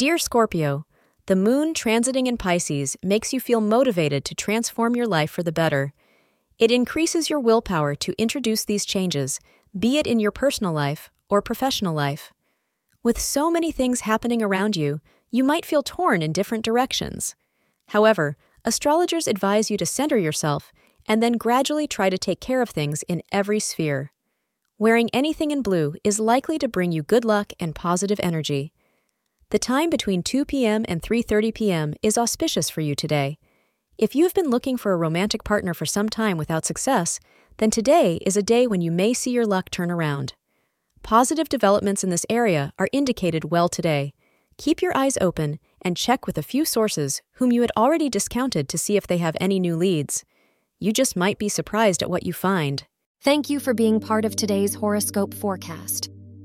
Dear Scorpio, the moon transiting in Pisces makes you feel motivated to transform your life for the better. It increases your willpower to introduce these changes, be it in your personal life or professional life. With so many things happening around you, you might feel torn in different directions. However, astrologers advise you to center yourself and then gradually try to take care of things in every sphere. Wearing anything in blue is likely to bring you good luck and positive energy. The time between 2 p.m. and 3:30 p.m. is auspicious for you today. If you've been looking for a romantic partner for some time without success, then today is a day when you may see your luck turn around. Positive developments in this area are indicated well today. Keep your eyes open and check with a few sources whom you had already discounted to see if they have any new leads. You just might be surprised at what you find. Thank you for being part of today's horoscope forecast.